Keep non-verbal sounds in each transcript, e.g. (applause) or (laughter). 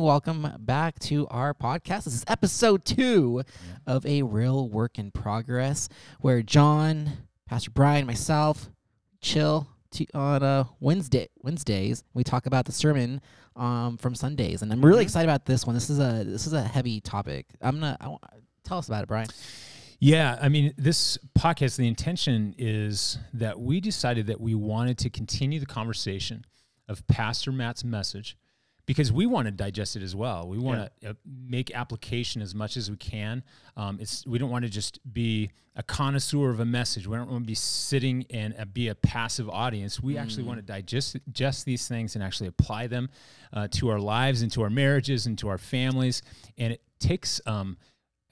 Welcome back to our podcast. This is episode two of a real work in progress where John, Pastor Brian, myself chill to, on uh, Wednesday Wednesdays. We talk about the sermon um, from Sundays, and I'm really excited about this one. This is a this is a heavy topic. I'm gonna I, tell us about it, Brian. Yeah, I mean, this podcast, the intention is that we decided that we wanted to continue the conversation of Pastor Matt's message because we want to digest it as well. We want to uh, make application as much as we can. Um, it's we don't want to just be a connoisseur of a message. We don't want to be sitting and uh, be a passive audience. We actually want to digest digest these things and actually apply them uh, to our lives and to our marriages and to our families. And it takes, um,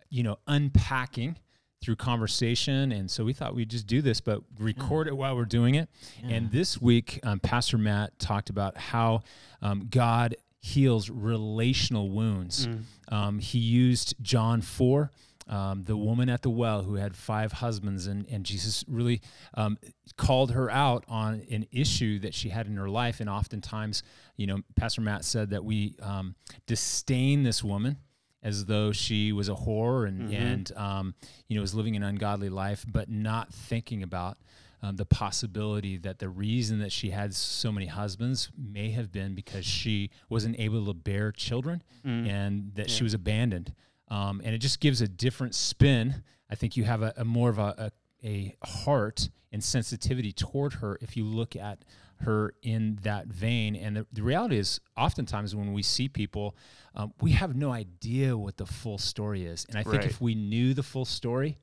you know, unpacking through conversation. And so we thought we'd just do this, but record it while we're doing it. And this week, um, Pastor Matt talked about how um, God heals relational wounds. Um, he used John 4. Um, the woman at the well who had five husbands, and, and Jesus really um, called her out on an issue that she had in her life. And oftentimes, you know, Pastor Matt said that we um, disdain this woman as though she was a whore and and um, you know was living an ungodly life, but not thinking about um, the possibility that the reason that she had so many husbands may have been because she wasn't able to bear children and that she was abandoned. Um, and it just gives a different spin. I think you have a, a more of a, a, a heart and sensitivity toward her if you look at her in that vein. And the, the reality is, oftentimes when we see people, um, we have no idea what the full story is. And I think Right. if we knew the full story,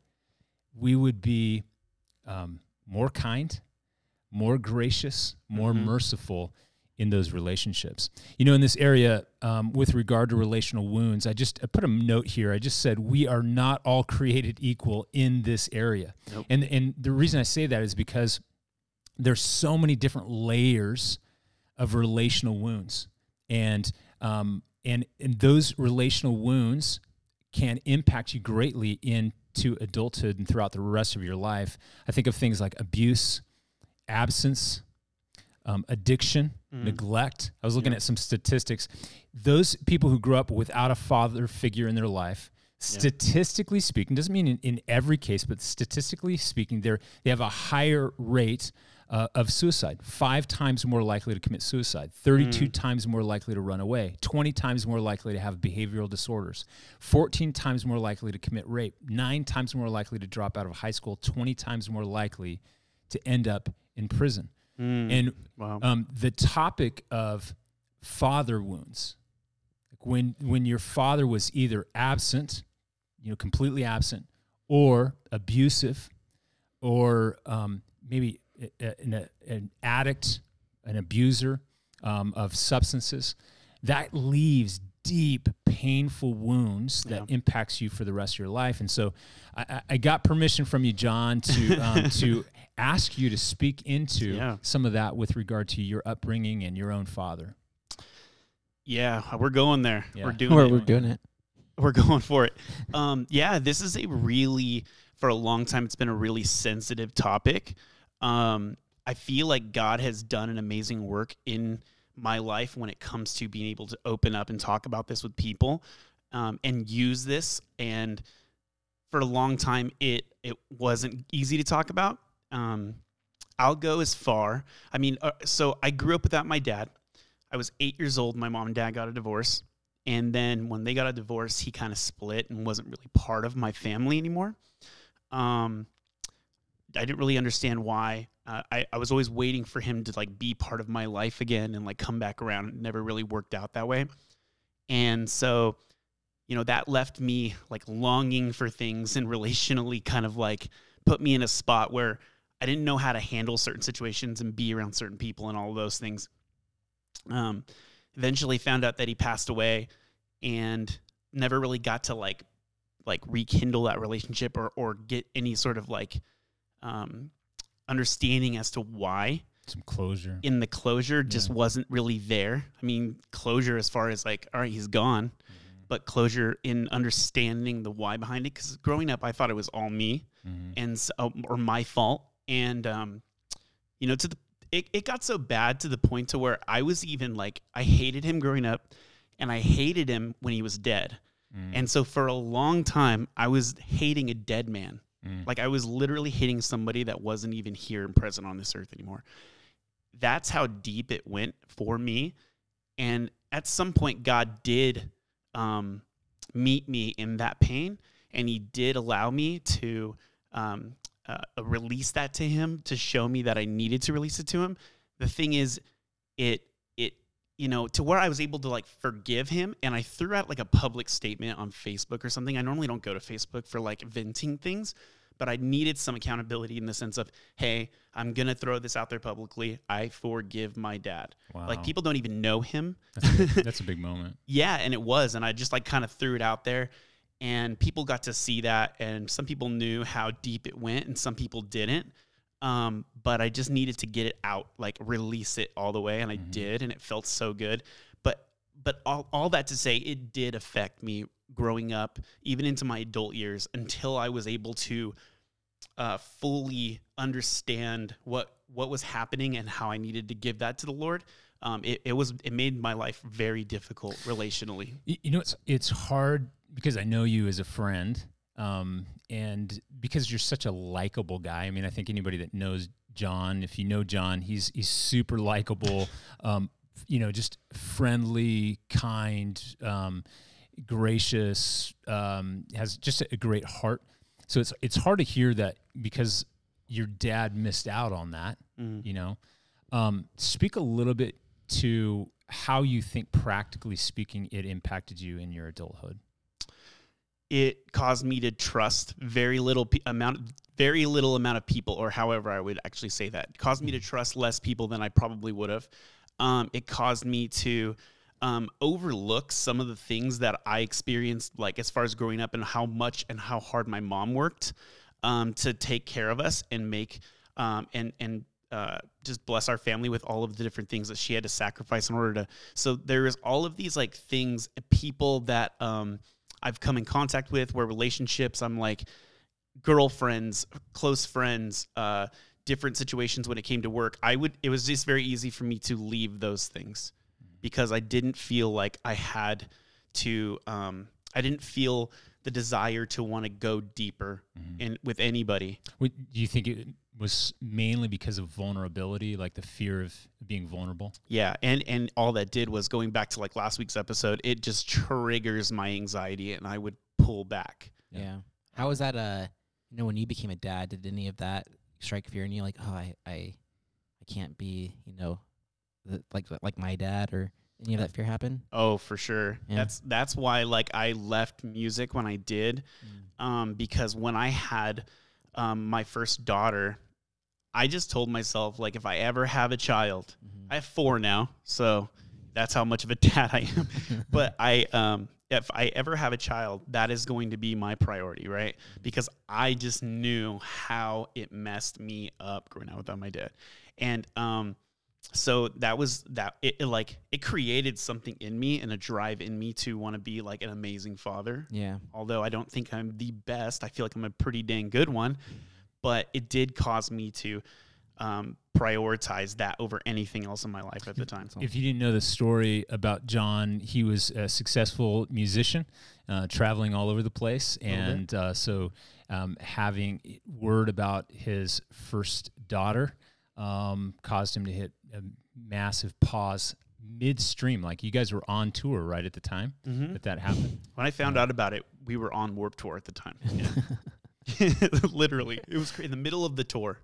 we would be um, more kind, more gracious, more Mhm. merciful in those relationships. You know, in this area, um, with regard to relational wounds, I just I put a note here. I just said we are not all created equal in this area, Nope. and and the reason I say that is because there's so many different layers of relational wounds, and um, and and those relational wounds can impact you greatly into adulthood and throughout the rest of your life. I think of things like abuse, absence, um, addiction, neglect. I was looking Yeah. at some statistics. Those people who grew up without a father figure in their life, statistically speaking, doesn't mean in, in every case, but statistically speaking, they're, they have a higher rate uh, of suicide, five times more likely to commit suicide, 32 times more likely to run away, 20 times more likely to have behavioral disorders, 14 times more likely to commit rape, nine times more likely to drop out of high school, 20 times more likely to end up in prison. And Wow. um, the topic of father wounds, like when when your father was either absent, you know, completely absent, or abusive, or um, maybe an, an addict, an abuser um, of substances, that leaves deep, painful wounds that Yeah. impacts you for the rest of your life. And so, I, I- I got permission from you, John, to um, (laughs) to ask you to speak into Yeah. some of that with regard to your upbringing and your own father. yeah, we're going there. Yeah. We're doing We're, it. we're doing it. We're going for it. Um, yeah, this is a really, for a long time, it's been a really sensitive topic. Um, I feel like God has done an amazing work in my life when it comes to being able to open up and talk about this with people um, and use this. And for a long time, it it wasn't easy to talk about. Um, I'll go as far. I mean, uh, so I grew up without my dad. I was eight years old. My mom and dad got a divorce. And then when they got a divorce, he kind of split and wasn't really part of my family anymore. Um, I didn't really understand why. Uh, I, I was always waiting for him to like be part of my life again and like come back around. It never really worked out that way. And so, you know, that left me like longing for things and relationally kind of like put me in a spot where I didn't know how to handle certain situations and be around certain people and all of those things. Um, eventually found out that he passed away and never really got to like like rekindle that relationship or or get any sort of like um understanding as to why Some closure. in the closure just Yeah. wasn't really there. I mean, closure as far as like, all right, he's gone, but closure in understanding the why behind it. Because growing up, I thought it was all me Mhm. and so, or my fault, and um, you know, to the it, it got so bad to the point to where I was even like, I hated him growing up, and I hated him when he was dead. Mm. And so for a long time, I was hating a dead man. Mm. Like I was literally hitting somebody that wasn't even here and present on this earth anymore. That's how deep it went for me. And at some point, God did um, meet me in that pain, and He did allow me to um, uh, release that to Him to show me that I needed to release it to Him. The thing is, it it you know to where I was able to like forgive Him, and I threw out like a public statement on Facebook or something. I normally don't go to Facebook for like venting things, but I needed some accountability in the sense of, hey, I'm gonna throw this out there publicly. I forgive my dad. Wow. Like people don't even know him. That's a, (laughs) that's a big moment. Yeah, and it was, and I just like kind of threw it out there, and people got to see that, and some people knew how deep it went, and some people didn't. Um, but I just needed to get it out, like release it all the way, and I Mhm. did, and it felt so good. But but all all that to say, it did affect me growing up, even into my adult years, until I was able to uh, fully understand what what was happening and how I needed to give that to the Lord. Um, it, it was it made my life very difficult relationally. You know, it's it's hard because I know you as a friend, um, and because you're such a likable guy. I mean, I think anybody that knows John, if you know John, he's he's super likable. Um, you know, just friendly, kind, um, gracious. Um, has just a great heart. So it's it's hard to hear that because your dad missed out on that Mm. you know um, speak a little bit to how you think practically speaking it impacted you in your adulthood It caused me to trust very little pe- amount, very little amount of people, or however I would actually say that. It caused me to trust less people than I probably would have. Um, it caused me to um, overlook some of the things that I experienced, like as far as growing up and how much and how hard my mom worked um, to take care of us and make um, and and uh, just bless our family with all of the different things that she had to sacrifice in order to. So there is all of these like things, people that um, I've come in contact with, where relationships, I'm like girlfriends, close friends, uh, different situations when it came to work. I would. It was just very easy for me to leave those things because I didn't feel like I had to. Um, I didn't feel the desire to want to go deeper in with anybody. What, do you think it was mainly because of vulnerability like the fear of being vulnerable Yeah, and and all that did was going back to like last week's episode. It just triggers my anxiety, and I would pull back. Yeah. Yeah. How was that? Uh, you know, when you became a dad, did any of that strike fear in you? Like, oh, I, I, I can't be, you know, the, like like my dad, or any of that fear happen? Oh, for sure. Yeah. That's that's why like I left music when I did, um, because when I had um, my first daughter, I just told myself like if I ever have a child, Mhm. I have four now, so that's how much of a (laughs) dad I am. but I um if I ever have a child, that is going to be my priority, right? Because I just knew how it messed me up growing up without my dad. And um so that was that it, it like it created something in me and a drive in me to want to be like an amazing father. yeah. Although I don't think I'm the best, I feel like I'm a pretty dang good one. But it did cause me to um, prioritize that over anything else in my life at the time. if you didn't know the story about john he was a successful musician uh, traveling all over the place and uh, so um, having word about his first daughter um, caused him to hit a massive pause midstream like you guys were on tour right at the time Mhm. that that happened When I found out about it, we were on Warped Tour at the time. (laughs) (laughs) (laughs) Literally, it was in the middle of the tour.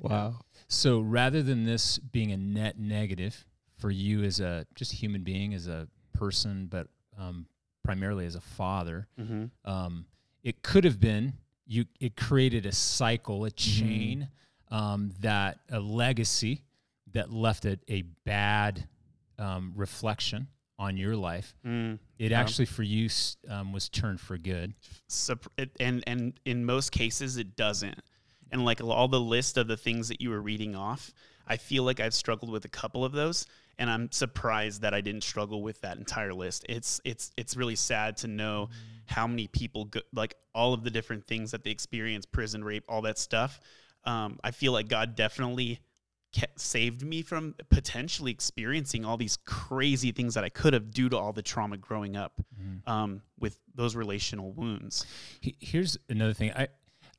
Wow. So rather than this being a net negative for you as a just human being, as a person, but um, primarily as a father, Mm-hmm. um, it could have been you. It created a cycle, a chain um, that a legacy that left a, a bad um, reflection on your life. Mm. It Yeah. actually for you um, was turned for good. And and in most cases, it doesn't. And like all the list of the things that you were reading off, I feel like I've struggled with a couple of those, and I'm surprised that I didn't struggle with that entire list. It's it's it's really sad to know how many people go, like all of the different things that they experience, prison, rape, all that stuff. Um, I feel like God definitely kept, saved me from potentially experiencing all these crazy things that I could have due to all the trauma growing up Mhm. um, with those relational wounds. Here's another thing. I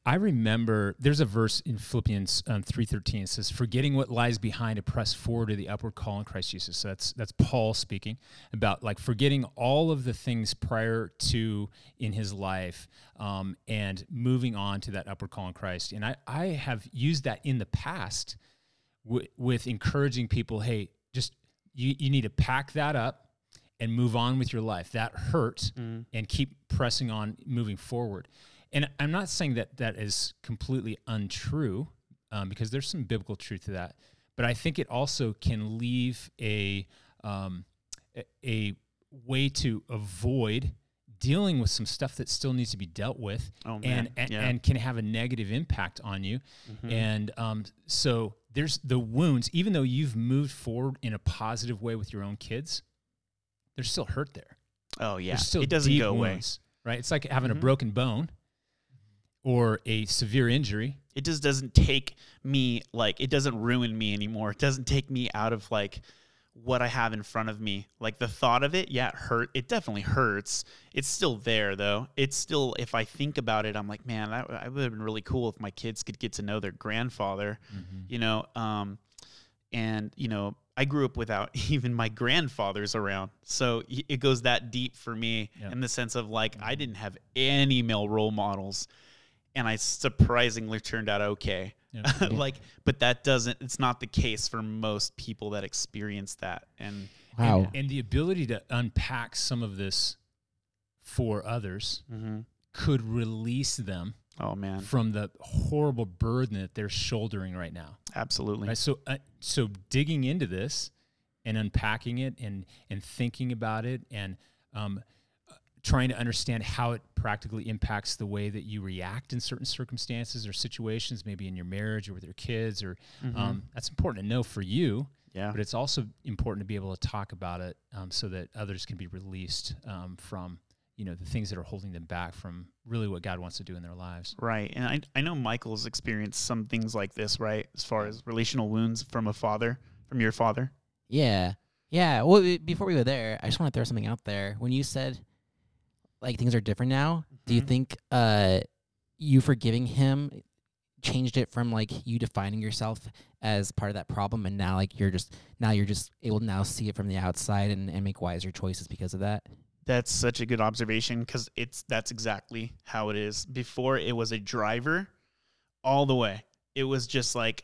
I remember there's a verse in Philippians um, three thirteen. It says, "Forgetting what lies behind, to press forward to the upward call in Christ Jesus." So that's that's Paul speaking about like forgetting all of the things prior to in his life um, and moving on to that upward call in Christ. And I I have used that in the past w- with encouraging people. Hey, just you you need to pack that up and move on with your life. That hurts Mm. and keep pressing on moving forward. And I'm not saying that that is completely untrue um, because there's some biblical truth to that. But I think it also can leave a, um, a, way to avoid dealing with some stuff that still needs to be dealt with Oh and, and, yeah. and can have a negative impact on you. Mhm. And um, so there's the wounds, even though you've moved forward in a positive way with your own kids, there's still hurt there. oh yeah, still it doesn't deep go away. right? It's like having a Mhm. broken bone or a severe injury. It just doesn't take me like it doesn't ruin me anymore. It doesn't take me out of like what I have in front of me. Like the thought of it, yeah, it hurt. It definitely hurts. It's still there though. It's still if I think about it, I'm like, man, that, that would have been really cool if my kids could get to know their grandfather. You know, um, and you know, I grew up without (laughs) even my grandfathers around, so it goes that deep for me Yeah. in the sense of like I didn't have any male role models, and I surprisingly turned out okay. (laughs) Yeah. like, but that doesn't. It's not the case for most people that experience that, and Wow. And, and the ability to unpack some of this for others could release them oh man, from the horrible burden that they're shouldering right now. absolutely. Right. So, uh, so digging into this and unpacking it and and thinking about it and um, trying to understand how it practically impacts the way that you react in certain circumstances or situations, maybe in your marriage or with your kids, or Mhm. um, that's important to know for you. yeah, But it's also important to be able to talk about it um, so that others can be released um, from you know the things that are holding them back from really what God wants to do in their lives. Right. And I, I know Michael's experienced some things like this, right? As far as relational wounds from a father, from your father. Yeah. Yeah. Well, before we go there, I just want to throw something out there. When you said like things are different now, do you Mhm. think uh you forgiving him changed it from like you defining yourself as part of that problem and now like you're just now you're just able to now see it from the outside and, and make wiser choices because of that? That's such a good observation because it's that's exactly how it is. Before it was a driver all the way. It was just like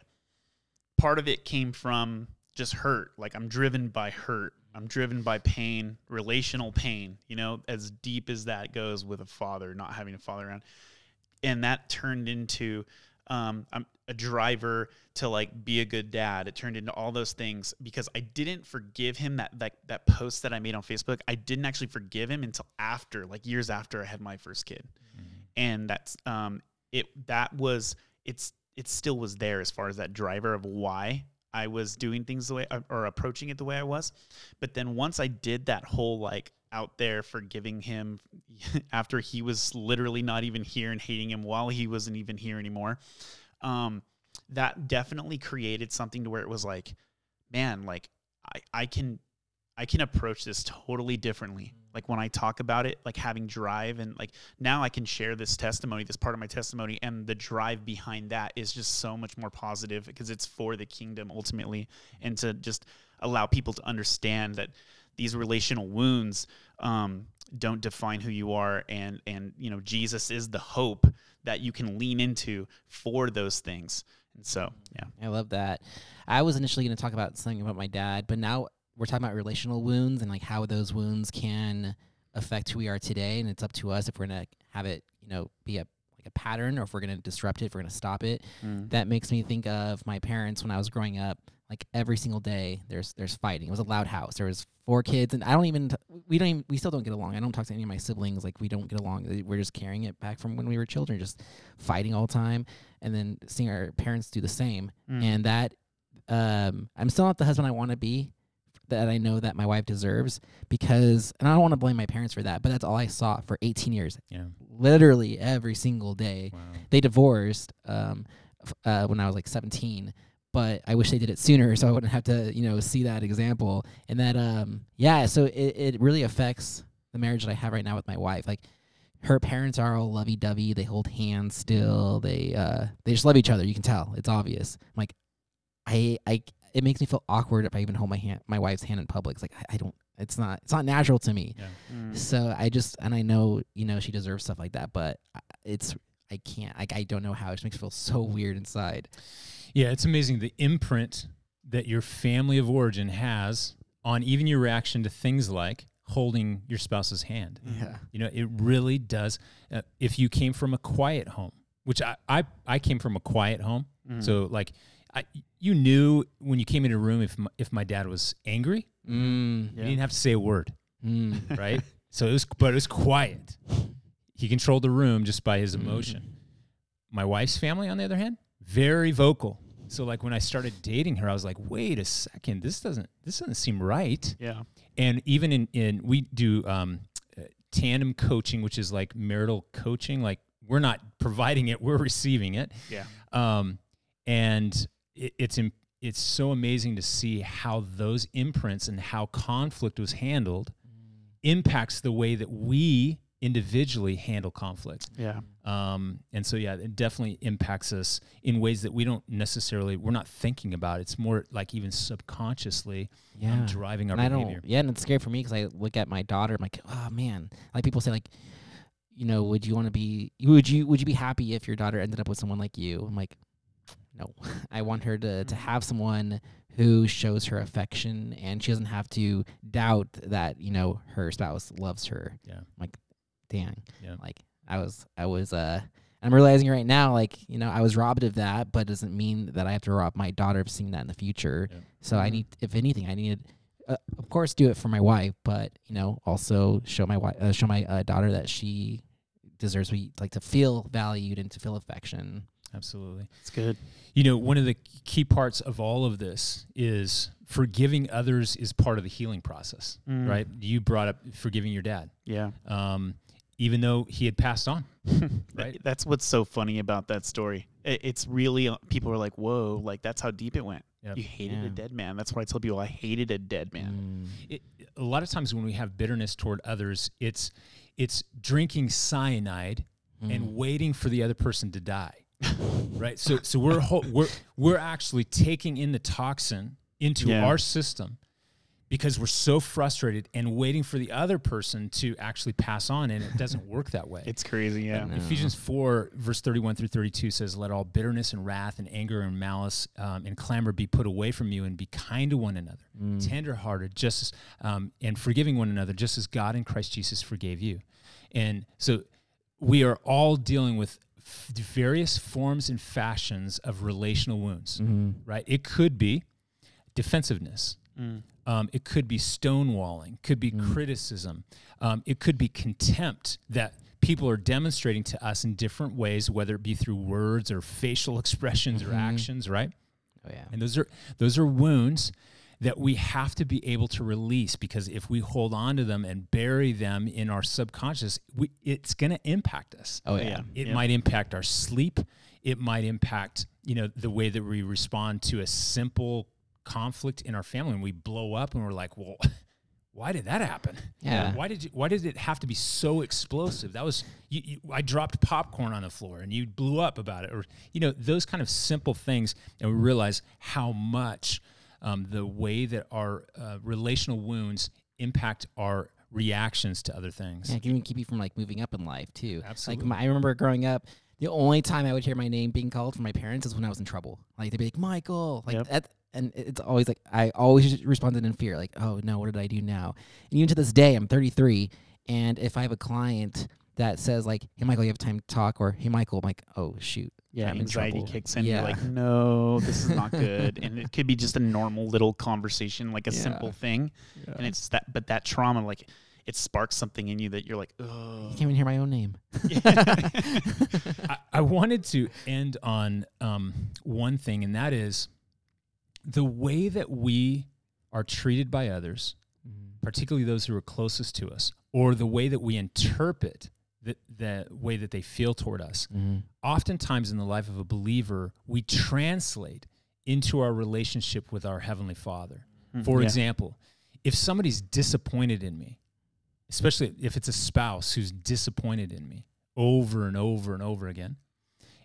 part of it came from just hurt. Like I'm driven by hurt. I'm driven by pain, relational pain, you know, as deep as that goes with a father, not having a father around. And that turned into um, I'm a driver to like be a good dad. It turned into all those things because I didn't forgive him that that that post that I made on Facebook. I didn't actually forgive him until after, like years after I had my first kid, and that's um it that was it's it still was there as far as that driver of why I was doing things the way uh, or approaching it the way I was. But then once I did that whole like out there forgiving him (laughs) after he was literally not even here and hating him while he wasn't even here anymore, um, that definitely created something to where it was like, man, like I, I can I can approach this totally differently. Like when I talk about it, like having drive and like now I can share this testimony, this part of my testimony, and the drive behind that is just so much more positive because it's for the kingdom ultimately, and to just allow people to understand that these relational wounds um, don't define who you are, and and you know Jesus is the hope that you can lean into for those things. And so, yeah, I love that. I was initially going to talk about something about my dad, but now we're talking about relational wounds and like how those wounds can affect who we are today, and it's up to us if we're going to have it, you know, be a like a pattern or if we're going to disrupt it, if we're going to stop it. That makes me think of my parents when I was growing up. Like every single day, there's there's fighting. It was a loud house. There was four kids, and I don't even t- we don't even we still don't get along. I don't talk to any of my siblings. Like we don't get along. We're just carrying it back from when we were children, just fighting all the time, and then seeing our parents do the same. Mm. And that um, I'm still not the husband I want to be. That I know that my wife deserves because, and I don't want to blame my parents for that, but that's all I saw for 18 years, Yeah. literally every single day Wow. they divorced um, uh, when I was like 17. but I wish they did it sooner (laughs) so I wouldn't have to, you know, see that example. And that, um, yeah, so it, it really affects the marriage that I have right now with my wife. Like, her parents are all lovey dovey. They hold hands still. They uh they just love each other. You can tell. It's obvious. I'm like, I I it makes me feel awkward if I even hold my hand my wife's hand in public. It's like I, I don't. It's not. It's not natural to me. Yeah. Mm. So I just and I know you know she deserves stuff like that, but I- it's I can't. Like I don't know how. It just makes me feel so weird inside. Yeah, it's amazing the imprint that your family of origin has on even your reaction to things like holding your spouse's hand. Yeah. You know, it really does. Uh, if you came from a quiet home, which I, I, I came from a quiet home. Mm. So, like, I, you knew when you came into a room if my, if my dad was angry, Mm. you didn't have to say a word, Mm. (laughs) right? so it was, but it was quiet. He controlled the room just by his emotion. My wife's family, on the other hand, very vocal. So, like, when I started dating her, I was like, wait a second, this doesn't, this doesn't seem right yeah. and even in in we do um, uh, tandem coaching, which is like marital coaching. Like we're not providing it, we're receiving it. Yeah. Um, and it, it's it's so amazing to see how those imprints and how conflict was handled impacts the way that we individually handle conflict. Yeah. Um, and so, yeah, it definitely impacts us in ways that we don't necessarily, we're not thinking about. It's more like even subconsciously um, Yeah. driving our And I behavior. don't. Yeah, and it's scary for me because I look at my daughter. I'm like, oh man. Like people say, like, you know, would you want to be? Would you Would you be happy if your daughter ended up with someone like you? I'm like, no. (laughs) I want her to to Mhm. have someone who shows her affection, and she doesn't have to doubt that you know her spouse loves her. Yeah. Like, dang. Yeah. Like I was, I was. uh I'm realizing right now, like you know, I was robbed of that, but it doesn't mean that I have to rob my daughter of seeing that in the future. Yeah. So I Mhm. need, if anything, I need, uh, of course, do it for my wife, but you know, also show my wife, uh, show my uh, daughter that she deserves we like to feel valued and to feel affection. Absolutely. It's good. You know, one of the key parts of all of this is forgiving others is part of the healing process, Mm. right? You brought up forgiving your dad, Yeah. um, even though he had passed on. (laughs) Right. That's what's so funny about that story. It's really uh, people are like, "Whoa!" Like that's how deep it went. Yep. You hated Yeah. a dead man. That's what I tell people. I hated a dead man. Mm. It, a lot of times when we have bitterness toward others, it's it's drinking cyanide Mm. and waiting for the other person to die. Right? So so we're ho- we're we're actually taking in the toxin into Yeah. our system because we're so frustrated and waiting for the other person to actually pass on and it doesn't (laughs) work that way. It's crazy. Yeah. No. Ephesians 4, verse 31 through 32 says, Let all bitterness and wrath and anger and malice um, and clamor be put away from you and be kind to one another, Mm. tenderhearted, just as, um, and forgiving one another, just as God in Christ Jesus forgave you. And so we are all dealing with f- various forms and fashions of relational wounds, Mhm. right? It could be defensiveness. Mm. Um, it could be stonewalling, could be Mm. criticism, um, it could be contempt that people are demonstrating to us in different ways, whether it be through words or facial (laughs) expressions or Mhm. actions, right? Oh yeah. And those are those are wounds that we have to be able to release because if we hold on to them and bury them in our subconscious, we, it's going to impact us. Oh Yeah. yeah. It Yeah. might impact our sleep. It might impact, you know, the way that we respond to a simple conflict in our family and we blow up and we're like, well, (laughs) why did that happen? Yeah. Why did you, why did it have to be so explosive? That was, you, you, I dropped popcorn on the floor and you blew up about it. Or, you know, those kind of simple things. And we realize how much um, the way that our uh, relational wounds impact our reactions to other things. Yeah, it can even keep you from like moving up in life too. Absolutely. Like my, I remember growing up, the only time I would hear my name being called from my parents is when I was in trouble. Like they'd be like, "Michael," like Yep. that, and it's always like I always responded in fear, like, "Oh no, what did I do now?" And even to this day, I'm 33, and if I have a client that says like, "Hey Michael, you have time to talk," or "Hey Michael," I'm like, "Oh shoot." Yeah, I'm anxiety trouble. kicks in. Yeah. You're like, (laughs) no, this is not good. and it could be just a normal little conversation, like a Yeah. simple thing. And it's that, but that trauma, like, it sparks something in you that you're like, "Oh." I can't even hear my own name. (laughs) I, I wanted to end on um, one thing, and that is the way that we are treated by others, particularly those who are closest to us, or the way that we interpret the, the way that they feel toward us. Mhm. Oftentimes in the life of a believer, we translate into our relationship with our Heavenly Father. For Yeah. example, if somebody's disappointed in me, especially if it's a spouse who's disappointed in me over and over and over again,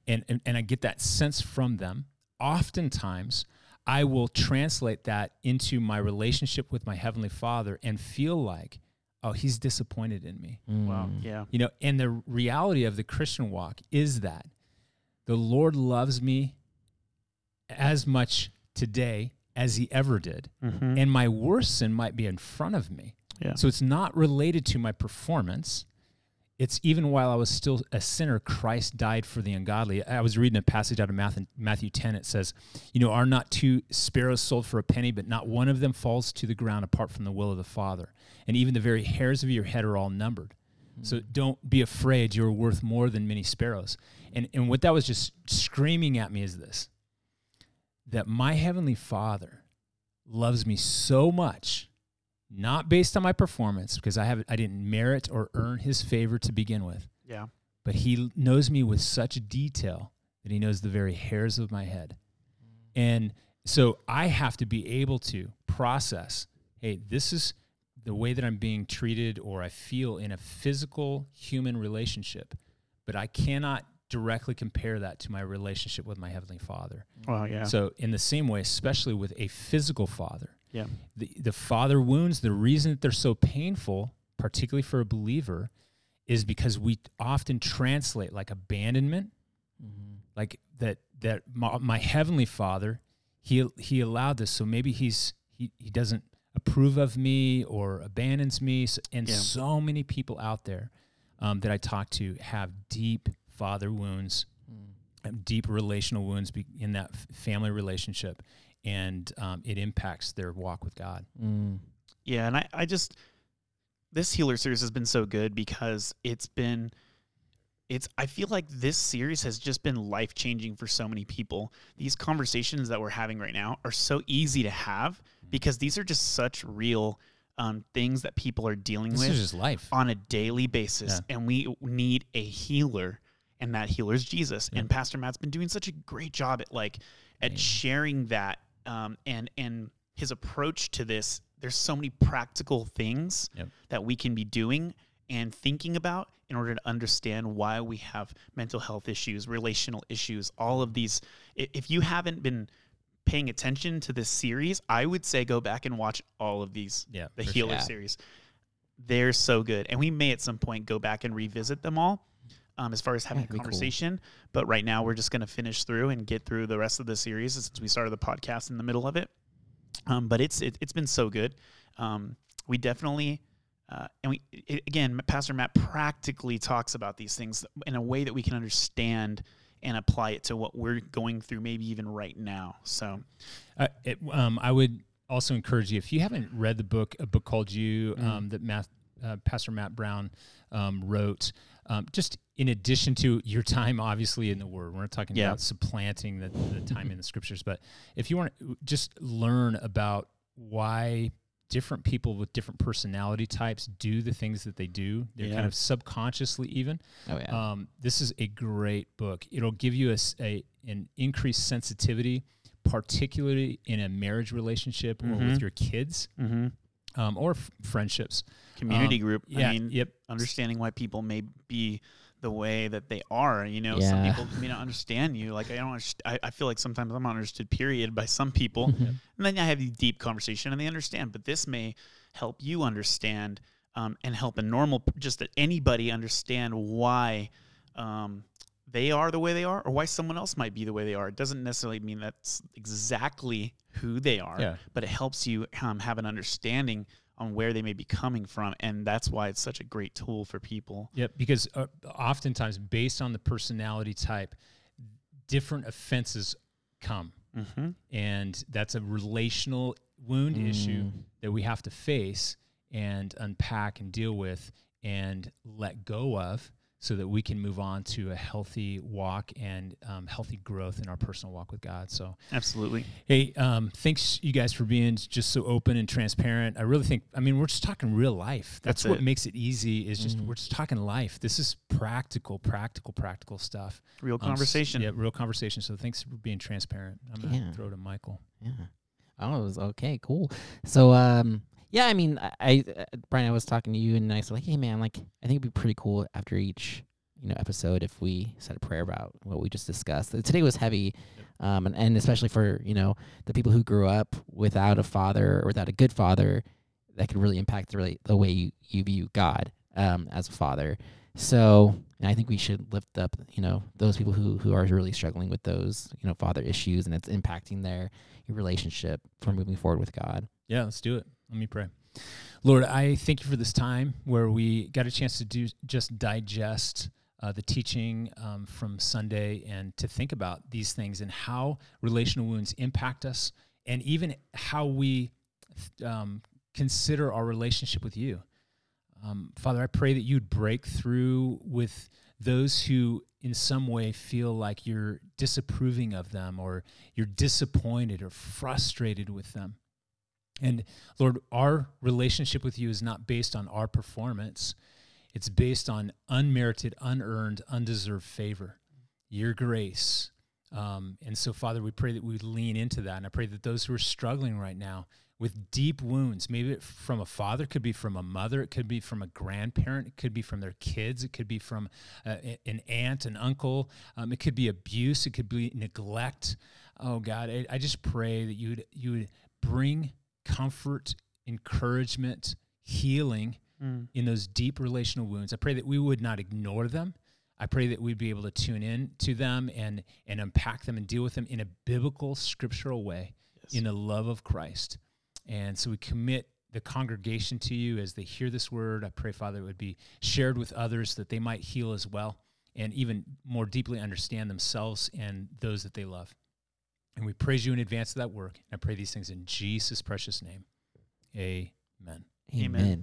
and, and, and I get that sense from them, oftentimes I will translate that into my relationship with my Heavenly Father and feel like, oh, he's disappointed in me. Wow. Mm. Yeah. You know, and the reality of the Christian walk is that the Lord loves me as much today as he ever did. Mm-hmm. And my worst sin might be in front of me. Yeah. So it's not related to my performance. It's even while I was still a sinner, Christ died for the ungodly. I was reading a passage out of Matthew, Matthew 10. It says, You know, are not two sparrows sold for a penny, but not one of them falls to the ground apart from the will of the Father. And even the very hairs of your head are all numbered. So hmm. don't be afraid. You're worth more than many sparrows. And, and what that was just screaming at me is this that my Heavenly Father loves me so much not based on my performance because I have I didn't merit or earn his favor to begin with, Yeah. but he knows me with such detail that he knows the very hairs of my head. And so I have to be able to process, hey, this is the way that I'm being treated or I feel in a physical human relationship, but I cannot directly compare that to my relationship with my heavenly Father. Wow. Yeah. So in the same way, especially with a physical father, yeah. the, the father wounds, the reason that they're so painful, particularly for a believer, is because we often translate like abandonment, Mhm. like that that my, my heavenly father, he he allowed this, so maybe he's he, he doesn't approve of me or abandons me, so, and Yeah. so many people out there um, that I talk to have deep father wounds Mm. deep relational wounds be- in that family relationship, and um, it impacts their walk with God. Mm. Yeah, and I, I just this healer series has been so good because it's been it's I feel like this series has just been life changing for so many people. These conversations that we're having right now are so easy to have because these are just such real um, things that people are dealing This with is just life. on a daily basis, and we need a healer, and that healer is Jesus. Yeah. And Pastor Matt's been doing such a great job at like at Man. sharing that, um, and and his approach to this. There's so many practical things Yep. that we can be doing and thinking about in order to understand why we have mental health issues, relational issues, all of these. If you haven't been paying attention to this series, I would say go back and watch all of these Yeah, the healer sure. series they're so good and we may at some point go back and revisit them all um, as far as having Yeah, a that'd be cool. conversation but right now we're just going to finish through and get through the rest of the series since we started the podcast in the middle of it um, but it's it, it's been so good um, we definitely uh, and we i again pastor matt practically talks about these things in a way that we can understand and apply it to what we're going through maybe even right now so Uh, it, um, I would also encourage you if you haven't read the book, a book called You Mm. um, that Matt, uh, Pastor Matt Brown um, wrote. Um, just in addition to your time, obviously in the Word, we're not talking Yeah. about supplanting the, the time in the (clears throat) Scriptures, but if you want to just learn about why different people with different personality types do the things that they do, they're Yeah. kind of subconsciously even. Oh yeah. Um, this is a great book. It'll give you a, a- an increased sensitivity, particularly in a marriage relationship or Mhm. with your kids mm-hmm. um, or f- friendships. community Um, group Yeah. i mean yep. understanding why people may be the way that they are. You know, some people may not understand you. Like I don't. I, I feel like sometimes I'm not understood. Period by some people, (laughs) and then I have the deep conversation and they understand. But this may help you understand um, and help a normal, just that anybody understand why. Um, they are the way they are, or why someone else might be the way they are. It doesn't necessarily mean that's exactly who they are Yeah. but it helps you um, have an understanding on where they may be coming from, and that's why it's such a great tool for people. Yep. Because uh, oftentimes, based on the personality type, different offenses come. Mm-hmm. And that's a relational wound issue Mm. that we have to face and unpack and deal with and let go of so that we can move on to a healthy walk and um, healthy growth in our personal walk with God. So, Absolutely. hey, um, thanks you guys for being just so open and transparent. I really think, I mean, we're just talking real life. That's, That's what it. makes it easy. Is just Mhm. we're just talking life. This is practical, practical, practical stuff. Real Um, s- conversation. yeah, real conversation. So thanks for being transparent. I'm gonna Yeah. throw it to Michael. Yeah. Oh, it was okay, cool. So, um, yeah, I mean, I, I uh, Brian, I was talking to you, and I said like, hey, man, like, I think it'd be pretty cool after each, you know, episode if we said a prayer about what we just discussed. Today was heavy, um, and, and especially for you know the people who grew up without a father or without a good father, that could really impact the really the way you, you view God um, as a father. So and I think we should lift up, you know, those people who who are really struggling with those, you know, father issues, and it's impacting their relationship for moving forward with God. Yeah, let's do it. Let me pray. Lord, I thank you for this time where we got a chance to do just digest uh, the teaching um, from Sunday and to think about these things and how relational wounds impact us and even how we um, consider our relationship with you. Um, Father, I pray that you'd break through with those who, in some way, feel like you're disapproving of them or you're disappointed or frustrated with them. And Lord, our relationship with you is not based on our performance. It's based on unmerited, unearned, undeserved favor, your grace. Um, and so, Father, we pray that we lean into that. And I pray that those who are struggling right now with deep wounds, maybe from a father, could be from a mother, it could be from a grandparent, it could be from their kids, it could be from uh, an aunt, an uncle, um, it could be abuse, it could be neglect. Oh God, I, I just pray that you would you would bring comfort, encouragement, healing Mm. in those deep relational wounds. I pray that we would not ignore them. I pray that we'd be able to tune in to them and and unpack them and deal with them in a biblical, scriptural way, Yes. in the love of Christ. And so we commit the congregation to you as they hear this word. I pray, Father, it would be shared with others that they might heal as well and even more deeply understand themselves and those that they love. And we praise you in advance of that work. And I pray these things in Jesus' precious name. Amen. Amen. Amen.